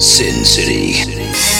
Sin City.